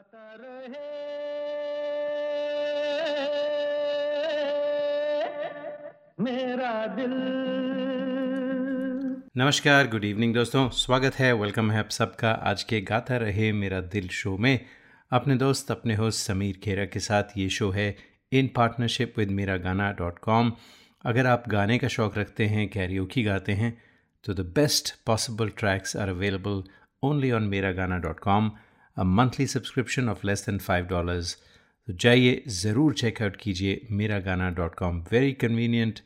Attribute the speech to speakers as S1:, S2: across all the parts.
S1: गाता रहे। मेरा दिल।
S2: नमस्कार गुड इवनिंग दोस्तों। स्वागत है वेलकम है आप सबका। आज के गाता रहे मेरा दिल शो में। अपने दोस्त, अपने होस्ट समीर खेरा के साथ ये शो है in partnership with Mera Gaana dot com अगर आप गाने का शौक़ रखते हैं कैरियोकी गाते हैं तो the best possible tracks are available only on Mera Gaana dot com monthly subscription of less than five dollars तो जाइए, ज़रूर चेकआउट कीजिए Mera Gaana dot com very convenient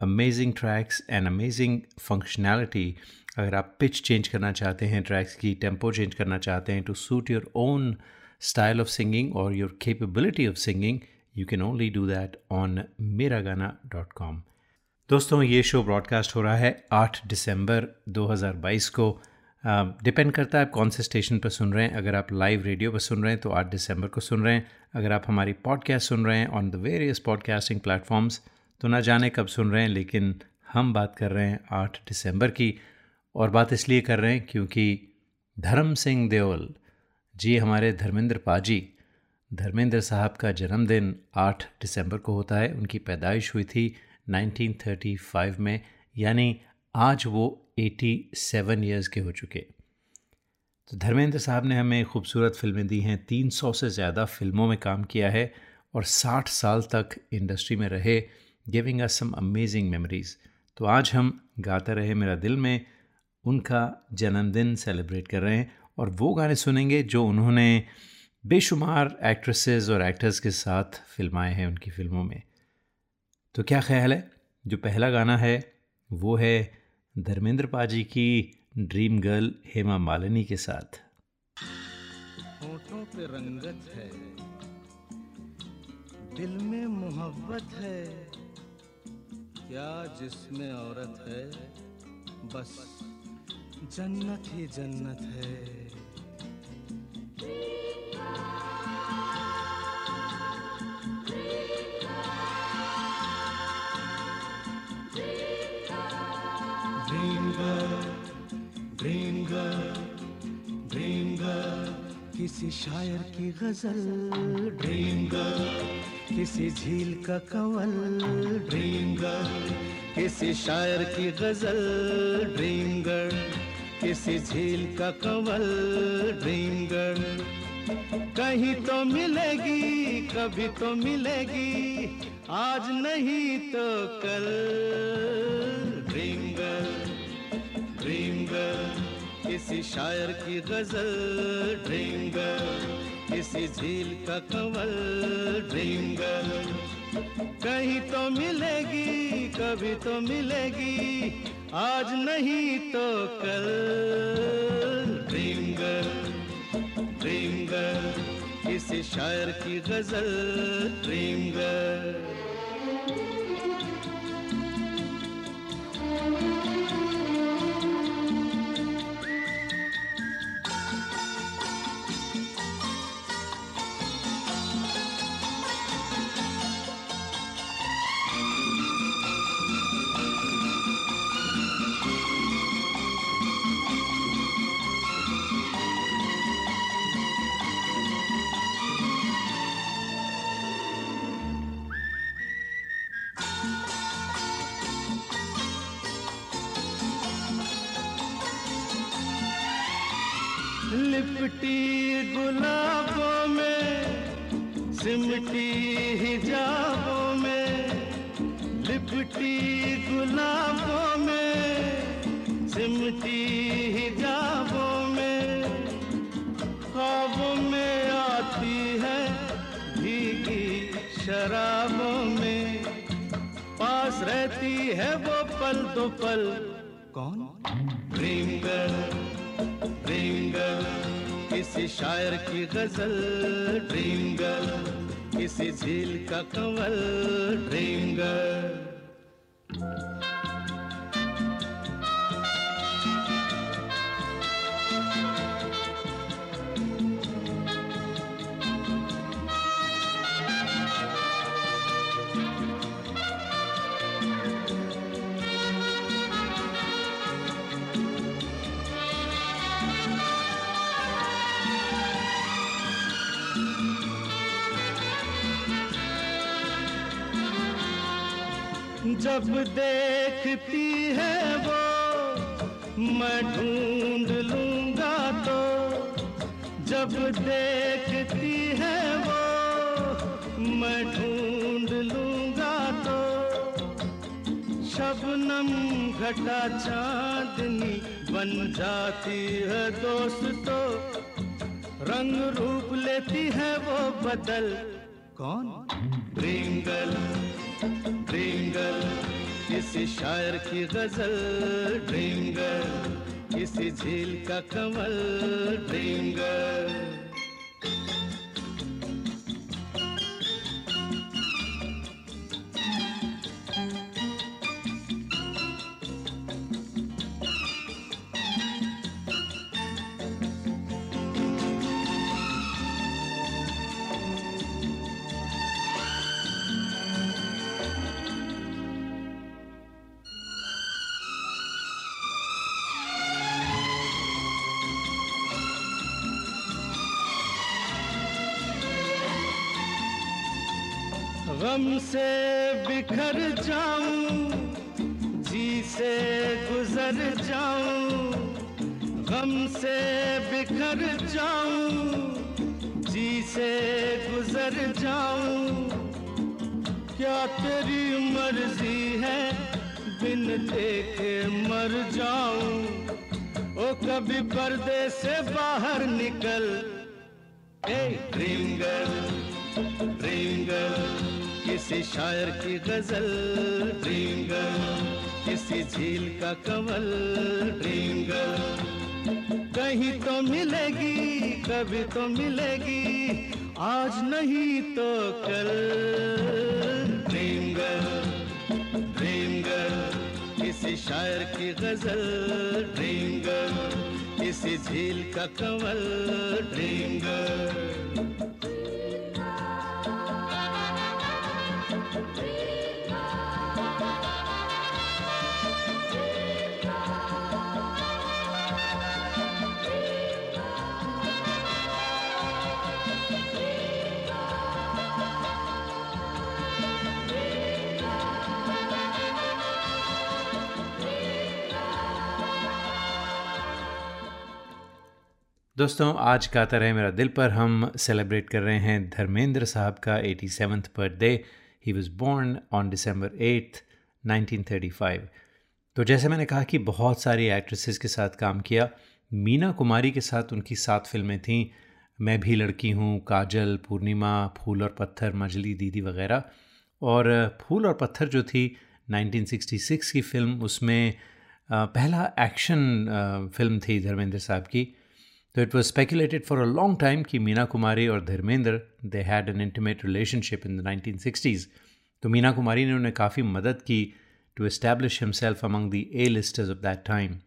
S2: amazing tracks and amazing functionality अगर आप pitch change करना चाहते हैं tracks की टेंपो चेंज करना चाहते हैं to suit your own style of singing और your capability of singing you can only do that on Mera Gaana dot com दोस्तों, ये शो ब्रॉडकास्ट हो रहा है 8 दिसंबर 2022 को। डिपेंड करता है आप कौन से स्टेशन पर सुन रहे हैं। अगर आप लाइव रेडियो पर सुन रहे हैं तो 8 दिसंबर को सुन रहे हैं। अगर आप हमारी पॉडकास्ट सुन रहे हैं on the various podcasting platforms तो ना जाने कब सुन रहे हैं, लेकिन हम बात कर रहे हैं 8 दिसंबर की। और बात इसलिए कर रहे हैं क्योंकि धर्म सिंह देओल जी हमारे धर्मेंद्र पाजी, धर्मेंद्र साहब का जन्मदिन 8 दिसंबर को होता है। उनकी पैदाइश हुई थी 1935 में। यानी आज वो 87 ईयर्स के हो चुके। तो धर्मेंद्र साहब ने हमें खूबसूरत फ़िल्में दी हैं 300 से ज़्यादा फ़िल्मों में काम किया है और 60 साल तक इंडस्ट्री में रहे giving us some amazing memories तो आज हम गाते रहे मेरा दिल में, उनका जन्मदिन सेलिब्रेट कर रहे हैं और वो गाने सुनेंगे जो उन्होंने बेशुमार एक्ट्रेसेस और एक्टर्स के साथ फिल्माए हैं उनकी फ़िल्मों में। तो क्या ख्याल है? जो पहला गाना है, वो है धर्मेंद्र पाजी की ड्रीम गर्ल हेमा मालिनी के साथ।
S1: होठों पे रंगत है, दिल में मोहब्बत है, क्या जिसमें औरत है, बस जन्नत ही जन्नत है। किसी शायर की गज़ल ड्रीम गर्ल किसी झील का कंवल ड्रीम गर्ल किसी शायर की गज़ल ड्रीम गर्ल किसी झील का कंवल ड्रीम गर्ल कहीं तो मिलेगी, कभी तो मिलेगी, आज नहीं तो कल। ड्रीम गर्ल ड्रीम गर्ल किसी शायर की गज़ल ड्रीम गर्ल किसी झील का कंवल ड्रीम गर्ल कहीं तो मिलेगी, कभी तो मिलेगी, आज नहीं तो कल। ड्रीम गर्ल किसी शायर की गज़ल ड्रीम सिमटी हिजाबों में, लिपटी गुलाबों में, सिमटी हिजाबों में, ख्वाबों में आती है भीगी शराबों में। पास रहती है वो पल दो पल। कौन? ड्रीम गर्ल किसी शायर की गज़ल। ड्रीम गर्ल किसी झील का कंवल ड्रीम देखती है वो, मैं ढूंढ लूँगा तो जब देखती है वो, मैं ढूंढ लूँगा तो। शबनम घटा चांदनी बन जाती है दोस्त तो रंग रूप लेती है वो बदल। कौन? ड्रिंगल ड्रिंगल। किसी शायर की गज़ल ड्रिंगर। किसी झील का कमल ड्रिंगल जाऊँ, जी से गुजर जाऊँ, गम से बिखर जाऊँ, जी से गुजर जाऊँ। क्या तेरी मर्ज़ी है, बिन देखे मर जाऊँ। ओ कभी पर्दे से बाहर निकल, a dream girl dream girl किसी शायर की गज़ल ड्रीम गर्ल किसी झील का कमल ड्रीम गर्ल कहीं तो मिलेगी, कभी तो मिलेगी, आज नहीं तो कल। ड्रीम गर्ल किसी शायर की गज़ल ड्रीम गर्ल किसी झील का कमल ड्रीम
S2: दोस्तों, आज का तरह मेरा दिल पर। हम सेलिब्रेट कर रहे हैं धर्मेंद्र साहब का eighty seventh birthday he was born on December eighth 1935 तो जैसे मैंने कहा कि बहुत सारी एक्ट्रेसेस के साथ काम किया। मीना कुमारी के साथ उनकी सात फ़िल्में थीं। मैं भी लड़की हूँ, काजल, पूर्णिमा, फूल और पत्थर, मजली दीदी वगैरह। और फूल और पत्थर जो थी 1966 की फ़िल्म, उसमें पहला एक्शन फ़िल्म थी धर्मेंद्र साहब की। तो it was speculated for a long time कि मीना कुमारी और Dharmendra they had an intimate relationship in the nineteen sixties तो मीना कुमारी ने उन्हें काफ़ी मदद की to establish himself among the A listers of that time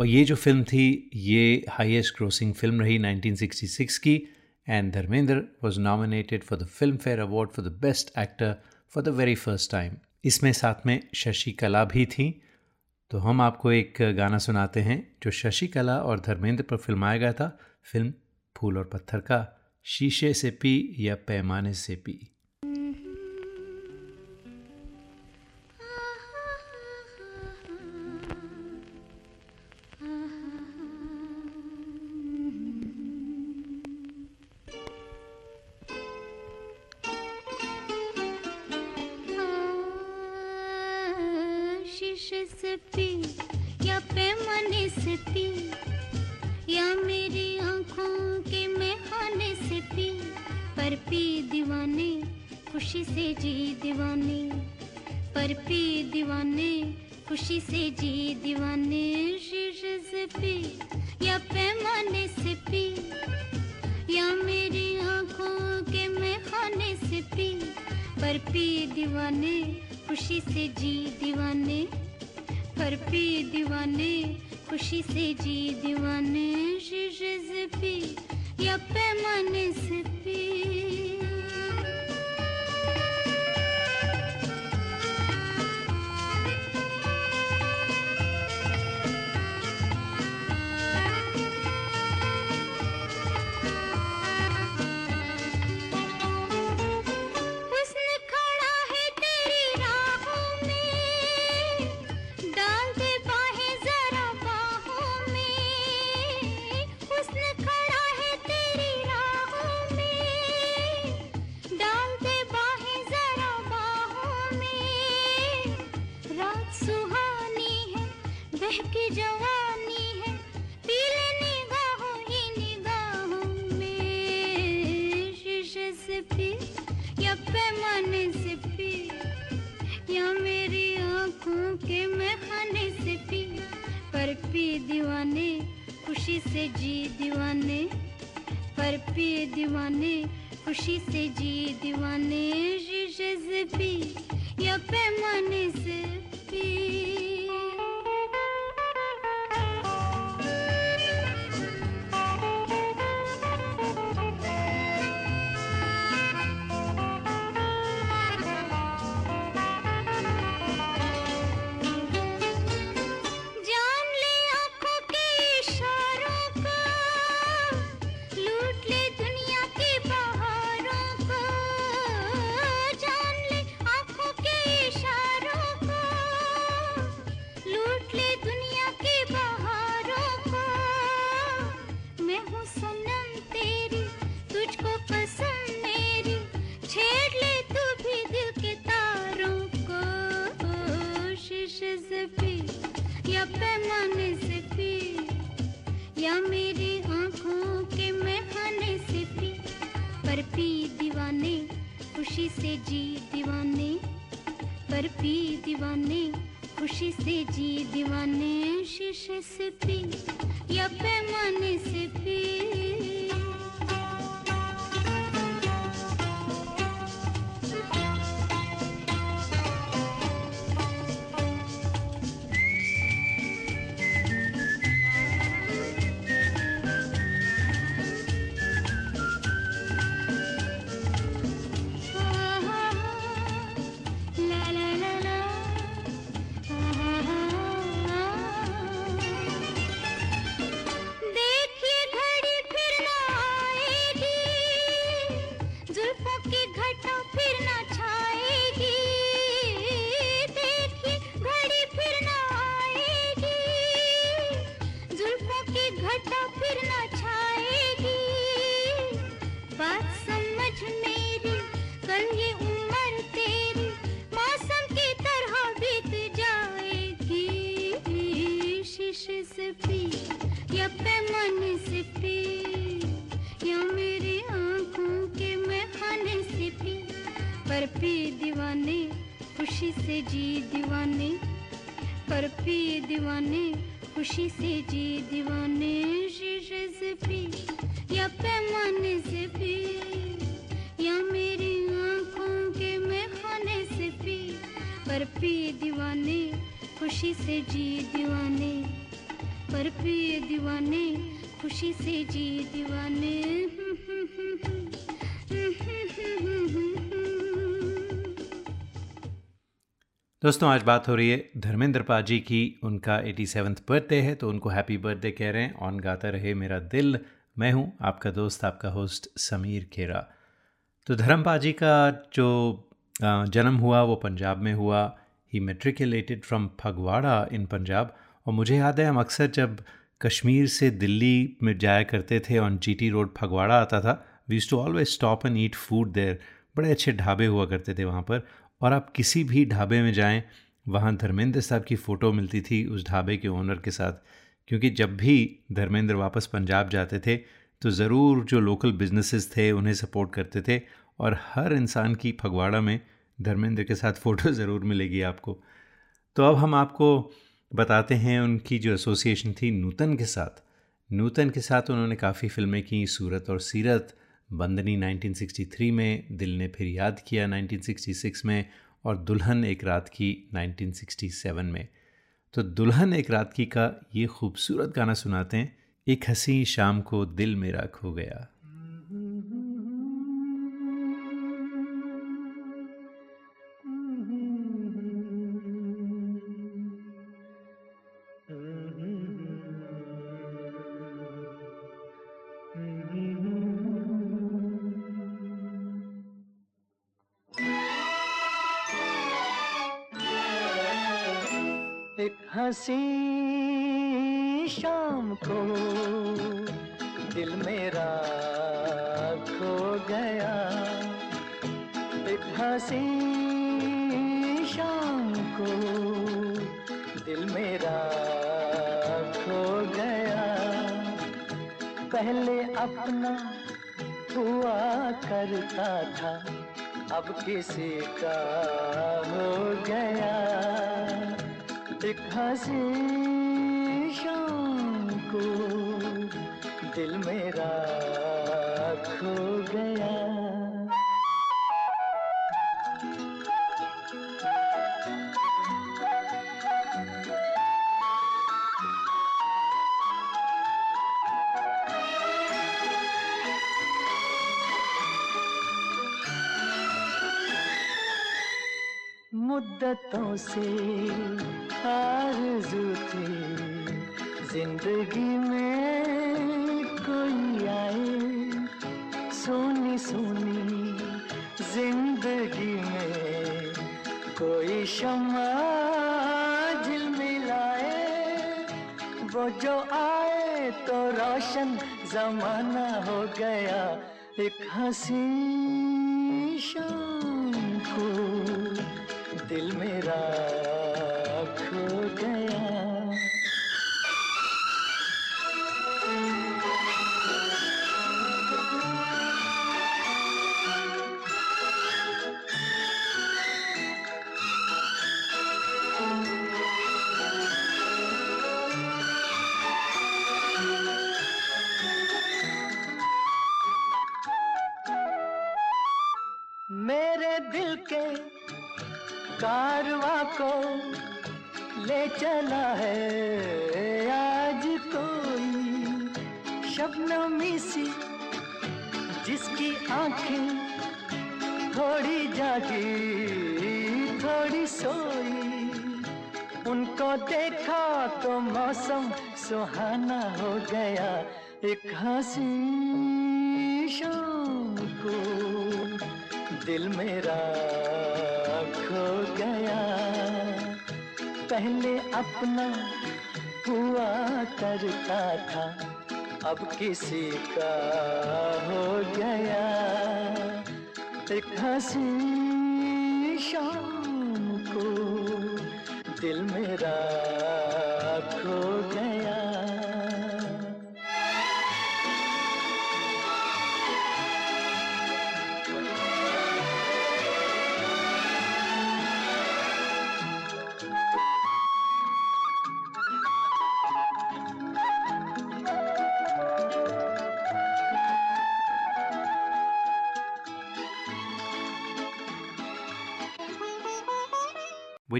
S2: और ये जो फ़िल्म थी, ये हाईएस्ट ग्रोसिंग फ़िल्म रही 1966 की and Dharmendra was nominated for the Filmfare award for the best actor for the very first time इसमें साथ में शशि कला भी थी तो हम आपको एक गाना सुनाते हैं, जो शशिकला और धर्मेंद्र पर फिल्माया गया था। फ़िल्म फूल और पत्थर का, शीशे से पी या पैमाने से पी।
S3: सकती या पैमाने से पी या मेरी आँखों के मेहाने से पी पर पी दीवाने, खुशी से जी दीवाने, पर पी दीवाने, खुशी से जी दीवाने। शीर्ष पी या पैमाने से पी या मेरी आँखों के मेहाने से पी पर पी दीवाने, खुशी से जी दीवाने। खड़ा या पैमाने से में जुल्फी से पी या मेरी आँखों के मैं खाने से पी पर पी दीवाने, खुशी से जी दीवाने, पर पी दीवाने, खुशी से जी दीवाने शीशे से पी या पैमाने से पी या मेरी आँखों के मैं खाने से पी पर पी दीवाने, खुशी से जी दीवाने
S2: दोस्तों, आज बात हो रही है धर्मेंद्र पाजी की। उनका एटी सेवन्थ बर्थडे है तो उनको हैप्पी बर्थडे कह रहे हैं। ऑन गाता रहे मेरा दिल, मैं हूँ आपका दोस्त, आपका होस्ट समीर खेरा। तो धर्म पाजी का जो जन्म हुआ, वो पंजाब में हुआ। He matriculated from Phagwara in Punjab. और मुझे याद है हम अक्सर जब कश्मीर से दिल्ली में जाया करते थे on G T road Phagwara आता था we to always stop and eat food there बड़े अच्छे ढाबे हुआ करते थे वहाँ पर। और आप किसी भी ढाबे में जाएँ, वहाँ धर्मेंद्र साहब की फ़ोटो मिलती थी उस ढाबे के ओनर के साथ। क्योंकि जब भी धर्मेंद्र वापस पंजाब जाते थे तो ज़रूर जो लोकल बिजनेसेस थे, उन्हें सपोर्ट करते थे। और हर इंसान की फगवाड़ा में धर्मेंद्र के साथ फ़ोटो ज़रूर मिलेगी आपको। तो अब हम आपको बताते हैं उनकी जो एसोसिएशन थी नूतन के साथ। नूतन के साथ उन्होंने काफ़ी फ़िल्में की, सूरत और सीरत। बंदनी 1963 में, दिल ने फिर याद किया 1966 में और दुल्हन एक रात की 1967 में। तो दुल्हन एक रात की का ये खूबसूरत गाना सुनाते हैं, एक हसी शाम को दिल मेरा खो गया।
S4: हसी शाम को, दिल मेरा खो गया। एक हसी शाम को, दिल मेरा खो गया। पहले अपना हुआ करता था, अब किसी का हो गया। एक हँसी शाम को दिल मेरा खो गया। मुद्दतों से आरज़ू थी, ज़िंदगी में कोई आए। सोनी सोनी, ज़िंदगी में कोई शमा झिलमिलाए वो जो आए तो रोशन जमाना हो गया, एक हँसी शाम को दिल मेरा खो करता था अब किसी का हो गया। एक हँसी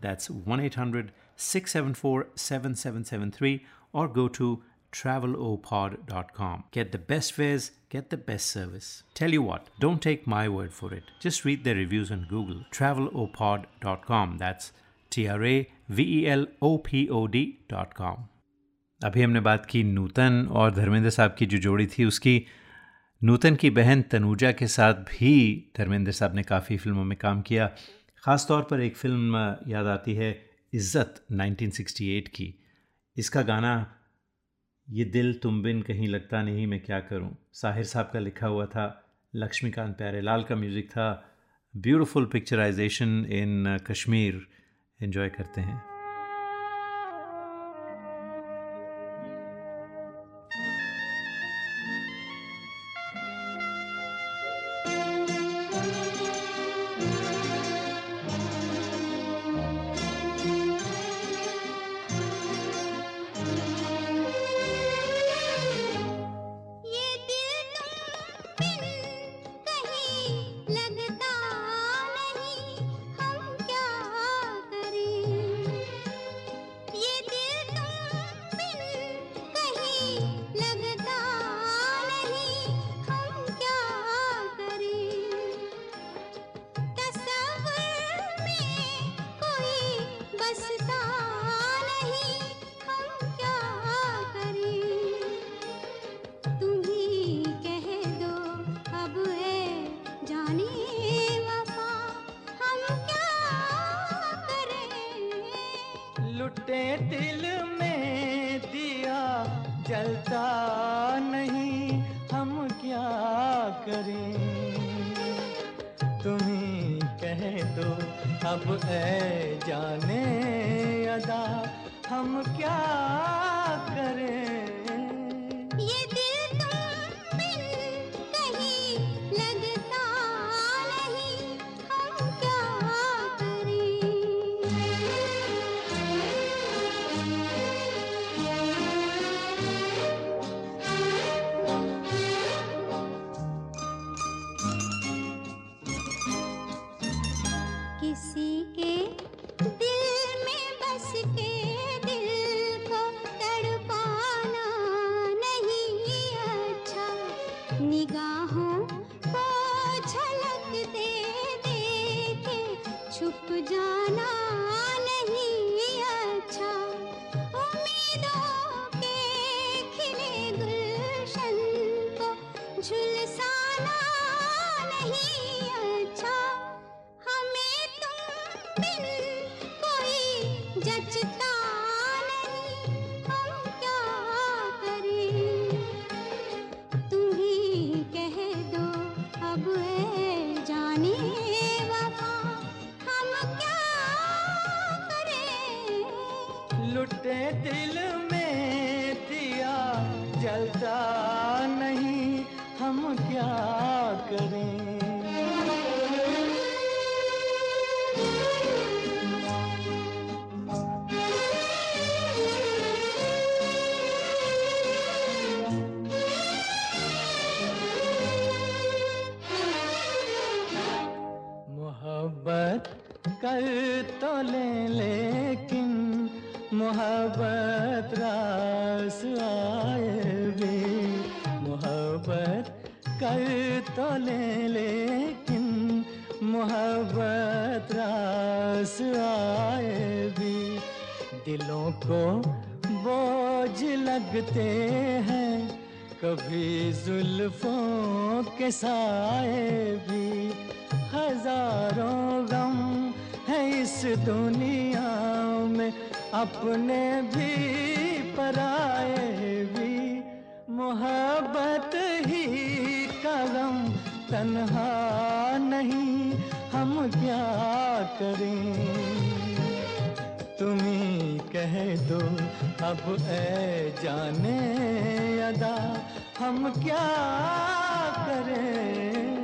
S2: That's 1 800 674 7773 or go to travelopod.com. Get the best fares, get the best service. Tell you what, don't take my word for it. Just read their reviews on Google. Travelopod.com. That's T R A V E L O P O D.com. अभी हमने बात की नूतन और धर्मेंद्र साहब की जो जोड़ी थी उसकी नूतन की बहन तनुजा के साथ भी धर्मेंद्र साहब ने काफ़ी फिल्मों में काम किया ख़ास तौर पर एक फ़िल्म याद आती है, इज़्ज़त 1968 की। इसका गाना, ये दिल तुम बिन कहीं लगता नहीं मैं क्या करूँ? साहिर साहब का लिखा हुआ था, लक्ष्मीकांत प्यारेलाल का म्यूज़िक था। Beautiful picturisation in Kashmir. Enjoy करते हैं।
S4: लुटे दिल में दिया जलता नहीं हम क्या करें? मोहब्बत कर मोहब्बत रास आए भी मोहब्बत कर तो ले, लेकिन मोहब्बत रास आए भी दिलों को बोझ लगते हैं, कभी जुल्फों के साए भी। हज़ारों गम है इस दुनिया में अपने भी पराए भी मोहब्बत ही का गम तन्हा नहीं, हम क्या करें? तुम्ही कह दो, अब ए जाने अदा, हम क्या करें?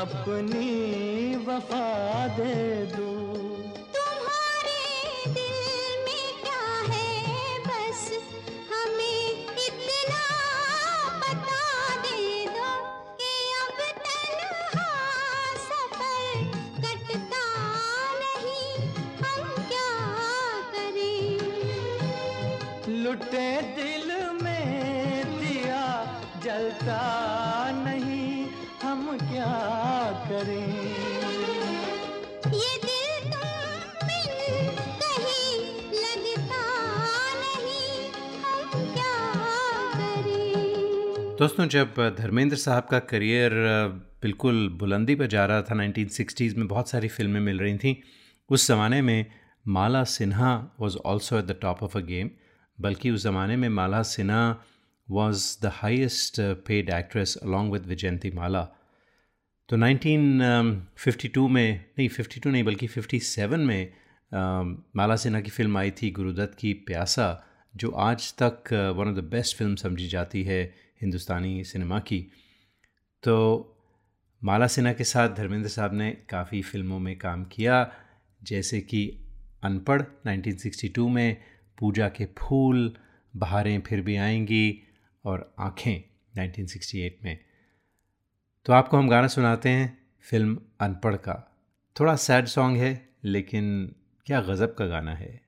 S4: अपनी वफा दे दो।
S2: दोस्तों जब धर्मेंद्र साहब का करियर बिल्कुल बुलंदी पर जा रहा था 1960s में बहुत सारी फ़िल्में मिल रही थी उस ज़माने में Mala Sinha was also at the top of a game बल्कि उस ज़माने में Mala Sinha was the highest paid actress along with Vyjayanthimala. तो 1952 में नहीं 52 नहीं बल्कि 57 में अम, माला सिन्हा की फ़िल्म आई थी गुरुदत्त की प्यासा जो आज तक one of the best film समझी जाती है हिंदुस्तानी सिनेमा की। तो माला सिन्हा के साथ धर्मेंद्र साहब ने काफ़ी फ़िल्मों में काम किया, जैसे कि अनपढ़ 1962 में पूजा के फूल, बहारें फिर भी आएँगी और आँखें 1968 में।
S3: तो आपको हम गाना सुनाते हैं, फ़िल्म अनपढ़ का। थोड़ा सैड सॉन्ग है, लेकिन क्या गज़ब का गाना है।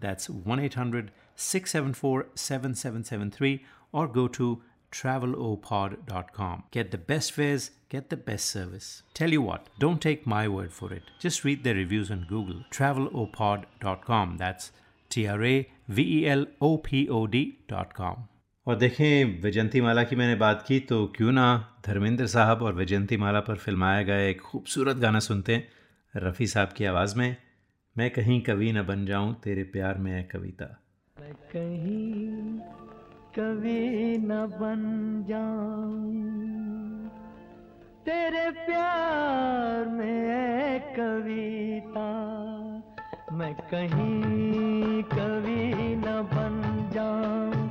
S3: that's 1 800 674 7773 or go to travelopod.com. Get the best fares, get the best service. Tell you what, don't take my word for it. Just read the reviews on Google. Travelopod.com. That's T R A V E L O P O D.com. और देखें विजंती माला की मैंने बात की तो क्यों ना धर्मेंद्र साहब और विजंती माला पर फिल्माया गया एक खूबसूरत गाना सुनते हैं रफ़ी साहब की आवाज़ में मैं कहीं कवि न बन जाऊँ, तेरे प्यार में है कविता।
S4: मैं कहीं कवि न बन जाऊँ, तेरे प्यार में है कविता। मैं कहीं कवि न बन जाऊँ।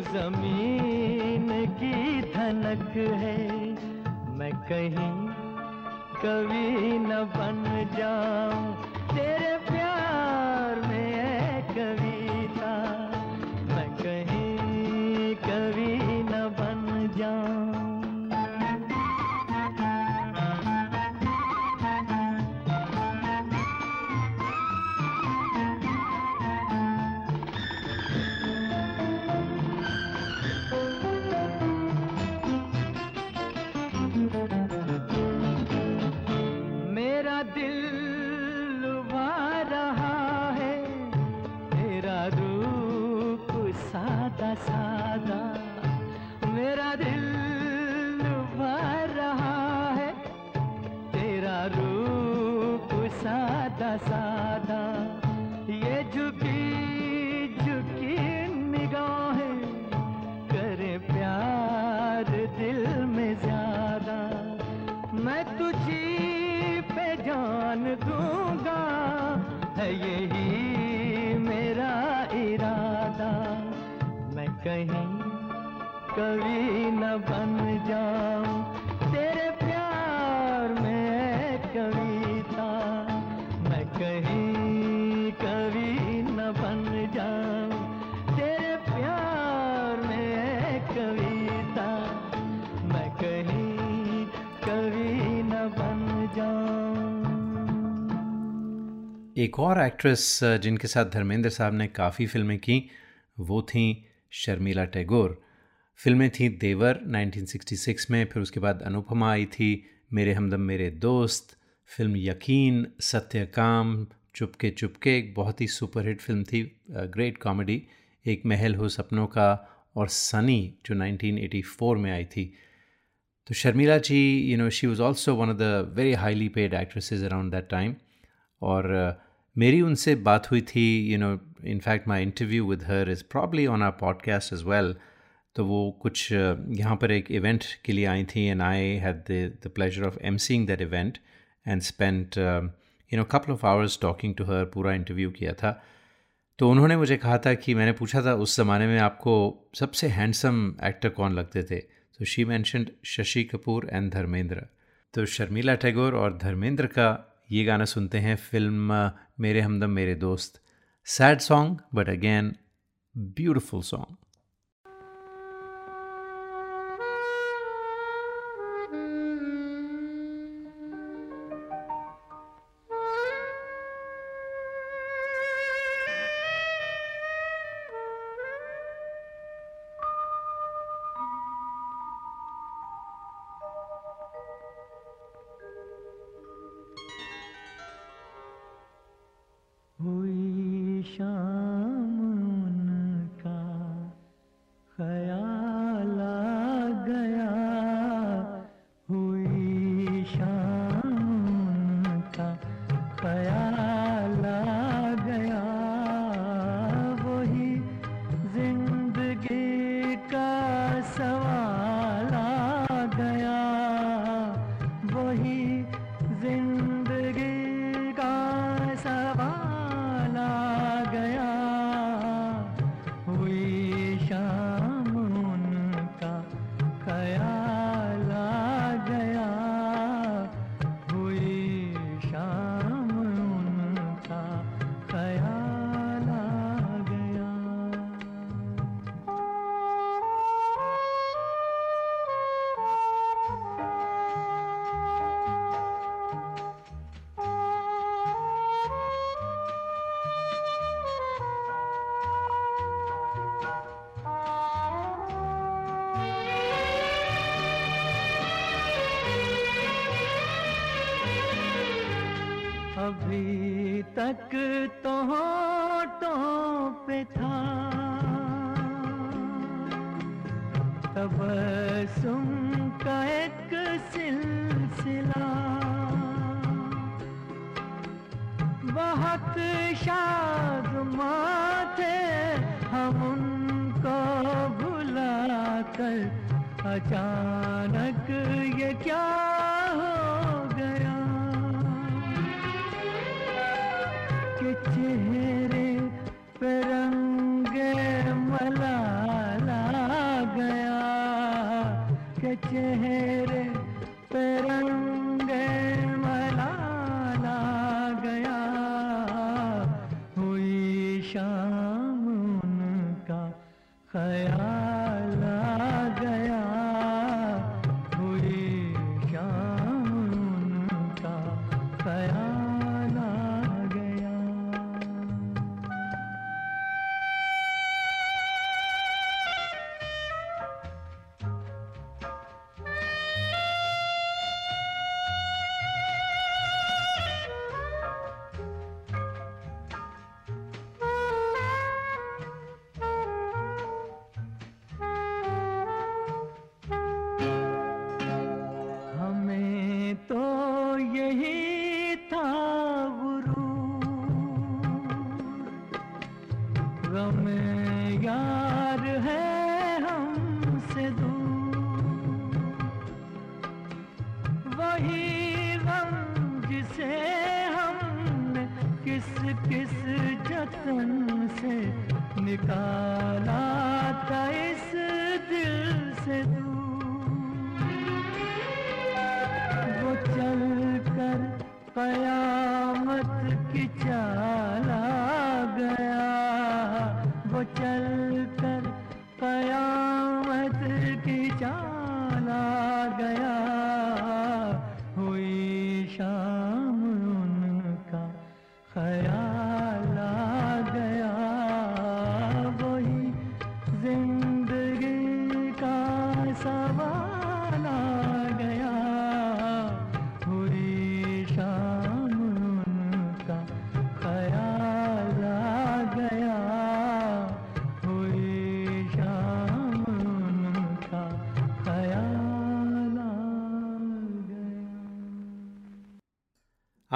S4: ज़मीन की धनक है। मैं कहीं कभी न बन जाऊँ। तेरे प्यार
S2: एक और एक्ट्रेस जिनके साथ धर्मेंद्र साहब ने काफ़ी फ़िल्में की वो थी शर्मिला टैगोर। फ़िल्में थी देवर 1966 में फिर उसके बाद अनुपमा आई थी मेरे हमदम मेरे दोस्त फ़िल्म यकीन सत्यकाम चुपके चुपके एक बहुत ही सुपरहिट फ़िल्म थी ग्रेट कॉमेडी एक महल हो सपनों का और सनी जो 1984 में आई थी। तो Sharmila ji you know she was also one of the very highly paid actresses around that time और uh, मेरी उनसे बात हुई थी you know in fact my interview with her is probably on our podcast as well तो वो कुछ uh, यहाँ पर एक इवेंट के लिए आई थी and I had the pleasure of emceeing that event and spent you know couple of hours talking to her पूरा इंटरव्यू किया था। तो उन्होंने मुझे कहा था कि मैंने पूछा था उस ज़माने में आपको सबसे हैंडसम एक्टर कौन लगते थे? तो she mentioned Shashi Kapoor and Dharmendra. तो शर्मिला टैगोर और धर्मेंद्र का ये गाना सुनते हैं फ़िल्म मेरे हमदम मेरे दोस्त।
S4: Sad song, but again beautiful song. 在那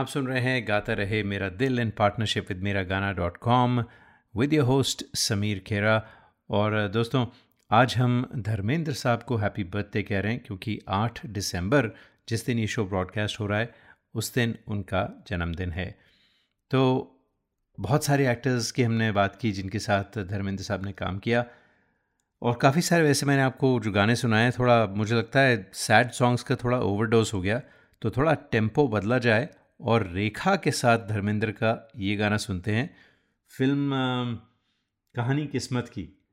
S2: आप सुन रहे हैं गाता रहे मेरा दिल इन partnership with Mera Gaana dot com with your host Sameer Khera. और दोस्तों, आज हम धर्मेंद्र साहब को हैप्पी बर्थडे कह रहे हैं क्योंकि 8 दिसंबर जिस दिन ये शो ब्रॉडकास्ट हो रहा है, उस दिन उनका जन्मदिन है। तो बहुत सारे एक्टर्स की हमने बात की जिनके साथ धर्मेंद्र साहब ने काम किया और काफ़ी सारे वैसे मैंने आपको जो गाने सुनाए थोड़ा मुझे लगता है सैड सॉन्ग्स का थोड़ा ओवरडोज हो गया तो थोड़ा टेंपो बदला जाए और रेखा के साथ धर्मेंद्र का ये गाना सुनते हैं। फ़िल्म कहानी किस्मत की।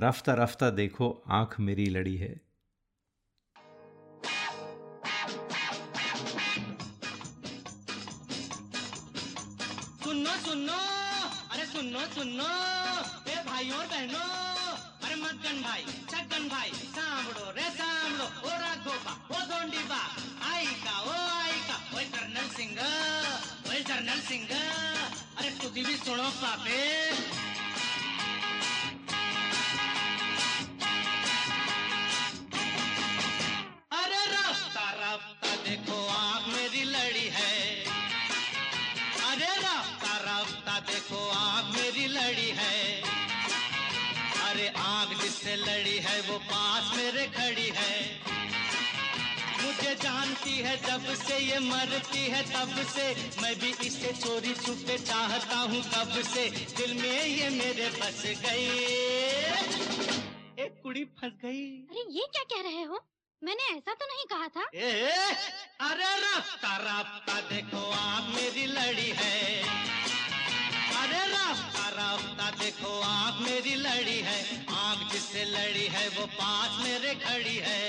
S2: रफ्ता रफ्ता देखो, आँख मेरी लड़ी है।
S1: सुनो सुनो, अरे सुनो सुनो ए भाइयों और बहनों, अरे भाई भाई, सांभड़ो रे, सांभड़ो, ओ ओ आई का ओ कर्नल सिंह ओए जरनल सिंह अरे तुझी भी सुनो पापे। मुझे है जब से ये मरती है तब से। मैं भी इसे चोरी छुपे चाहता हूँ कब से। दिल में ये मेरे बस गई। एक कुड़ी फंस गई।
S3: अरे ये क्या कह रहे हो? मैंने ऐसा तो नहीं कहा था।
S1: ए, अरे रास्ता रास्ता देखो आप मेरी लड़ी है। अरे रास्ता रास्ता देखो आप मेरी लड़ी है। आग जिससे लड़ी है वो पास मेरे खड़ी है।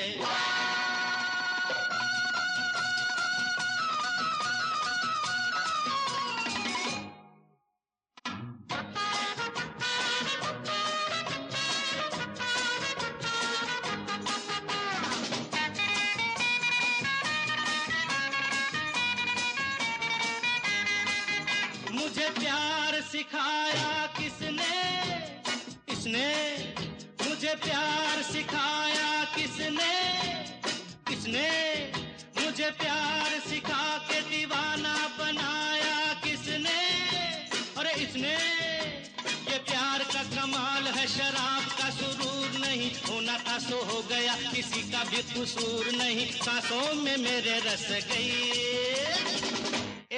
S1: कसूर नहीं सांसों में मेरे रस गई।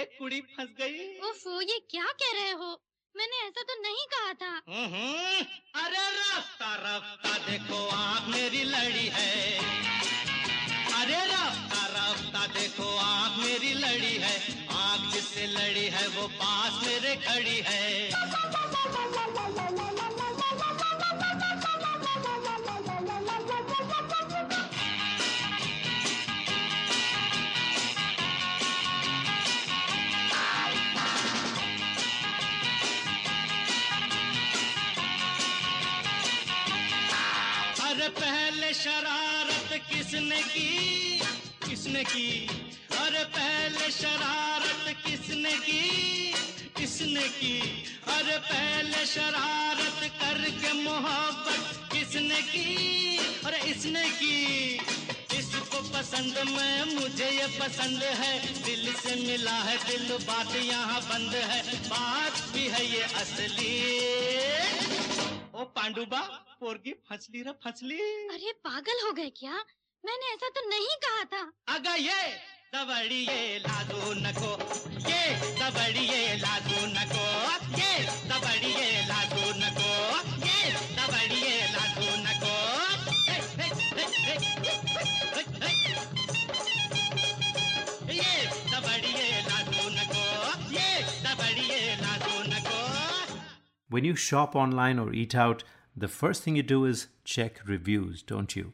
S1: एक कुड़ी फंस गई।
S3: ओफो ये क्या कह रहे हो? मैंने ऐसा तो नहीं कहा था।
S1: हम्म, अरे रास्ता रास्ता देखो आँख मेरी लड़ी है। अरे रास्ता रास्ता देखो आँख मेरी लड़ी है। आँख जिससे लड़ी है वो पास मेरे खड़ी है। की। अरे पहले शरारत किसने की? किसने की? अरे पहले शरारत करके मोहब्बत किसने की? अरे इसने की। इसको पसंद मैं, मुझे ये पसंद है। दिल से मिला है, दिल बात यहाँ बंद है। बात भी है ये असली। ओ पांडुबा, पोरगी फसली रे फसली
S3: अरे पागल हो गए क्या? मैंने ऐसा तो नहीं कहा था
S1: अगर ये दबड़िए लादू नको ये दबड़िए लादू नको ये दबड़िए लादू नको ये दबड़िए लादू नको हे, हे, हे, हे, हे, हे, हे। ये दबड़िए लादू नको ये दबड़िए लादू नको
S2: When you shop online or eat out, the first thing you do is check reviews, don't you?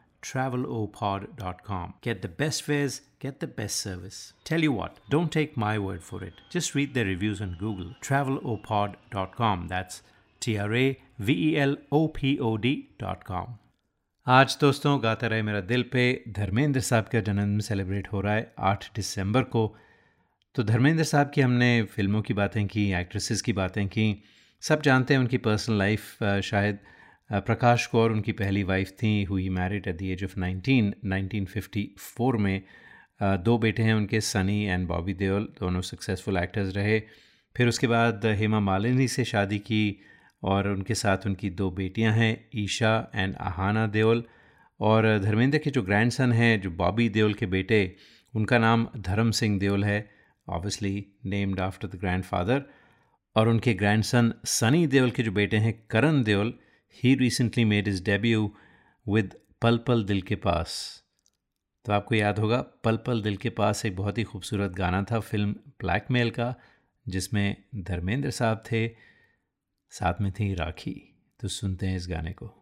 S2: travelopod.com. Get the best fares, get the best service. Tell you what, don't take my word for it. Just read their reviews on Google. Travelopod.com. That's T R A V E L O P O D.com. आज दोस्तों गाता रहे मेरा दिल पे धर्मेंद्र साहब का जन्म सेलिब्रेट हो रहा है 8 दिसंबर को तो धर्मेंद्र साहब की हमने फ़िल्मों की बातें की एक्ट्रेसेस की बातें की सब जानते हैं उनकी पर्सनल लाइफ शायद प्रकाश कौर उनकी पहली वाइफ थी हुई married at the age of 19 1954 में। दो बेटे हैं उनके सनी एंड बॉबी देओल दोनों सक्सेसफुल एक्टर्स रहे। फिर उसके बाद हेमा मालिनी से शादी की और उनके साथ उनकी दो बेटियाँ हैं, ईशा एंड आहाना देओल। और धर्मेंद्र के जो ग्रैंडसन हैं, जो बॉबी देओल के बेटे, उनका नाम धर्म सिंह देओल है obviously named after the grandfather और उनके ग्रैंडसन सनी देओल के जो बेटे हैं, करण देओल ही recently made his debut with पल पल दिल के पास। तो आपको याद होगा, पल पल दिल के पास एक बहुत ही खूबसूरत गाना था, फ़िल्म ब्लैकमेल का, जिसमें धर्मेंद्र साहब थे, साथ में थी राखी। तो सुनते हैं इस गाने को।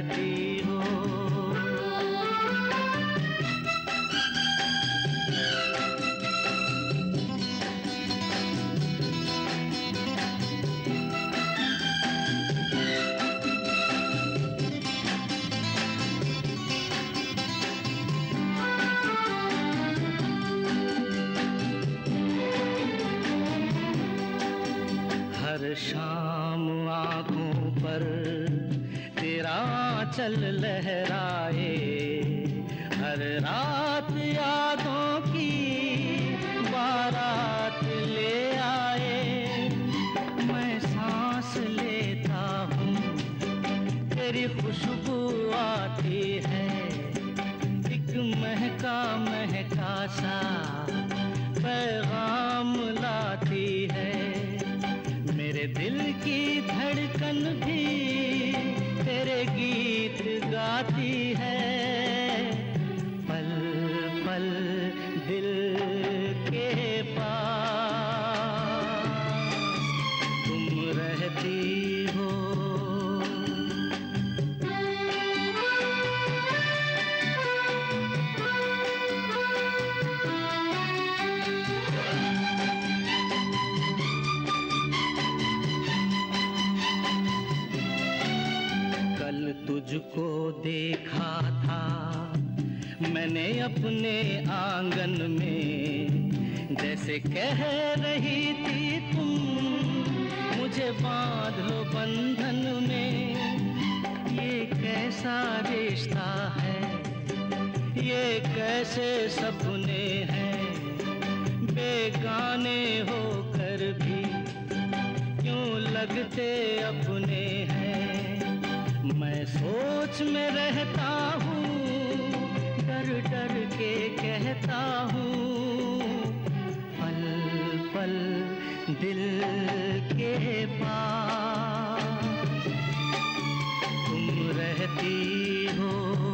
S1: Let be. la बेगाने होकर भी क्यों लगते अपने हैं? मैं सोच में रहता हूँ, डर डर के कहता हूँ, पल पल दिल के पास। तुम रहती हो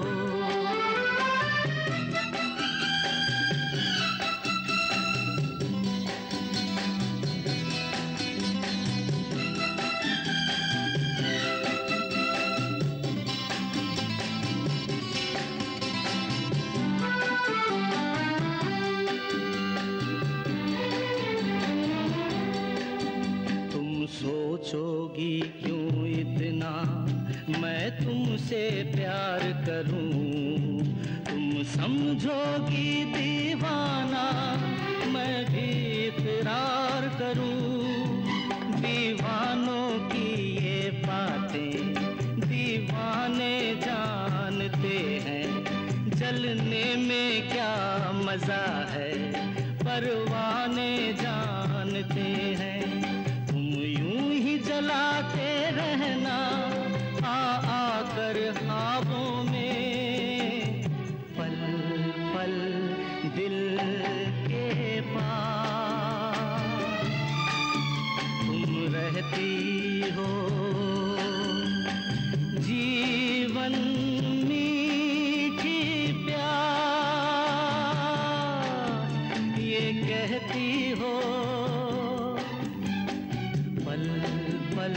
S1: पल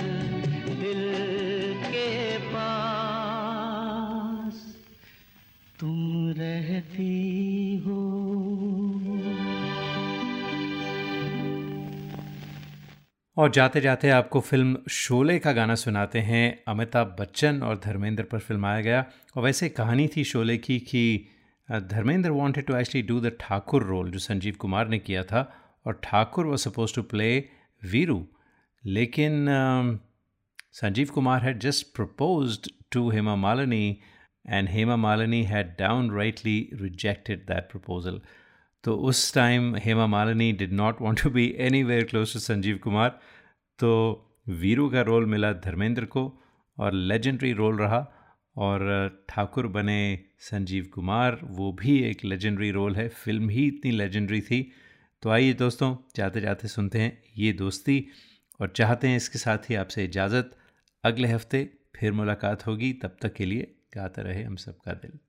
S1: दिल के पास तुम रहती हो।
S2: और जाते जाते आपको फ़िल्म शोले का गाना सुनाते हैं। अमिताभ बच्चन और धर्मेंद्र पर फिल्माया गया। और वैसे कहानी थी शोले की कि Dharmendra wanted to actually do the Thakur role जो संजीव कुमार ने किया था। और Thakur was suppose to play Veeru लेकिन Sanjeev Kumar had just proposed to Hema Malini and Hema Malini had downrightly rejected that proposal. तो उस time Hema Malini did not want to be anywhere close to Sanjeev Kumar. तो वीरू का role मिला धर्मेंद्र को और legendary role रहा और ठाकुर बने संजीव कुमार। वो भी एक लेजेंडरी रोल है। फ़िल्म ही इतनी लेजेंडरी थी। तो आइए दोस्तों जाते जाते सुनते हैं ये दोस्ती। और चाहते हैं इसके साथ ही आपसे इजाज़त। अगले हफ़्ते फिर मुलाकात होगी। तब तक के लिए गाता रहे हम सबका दिल।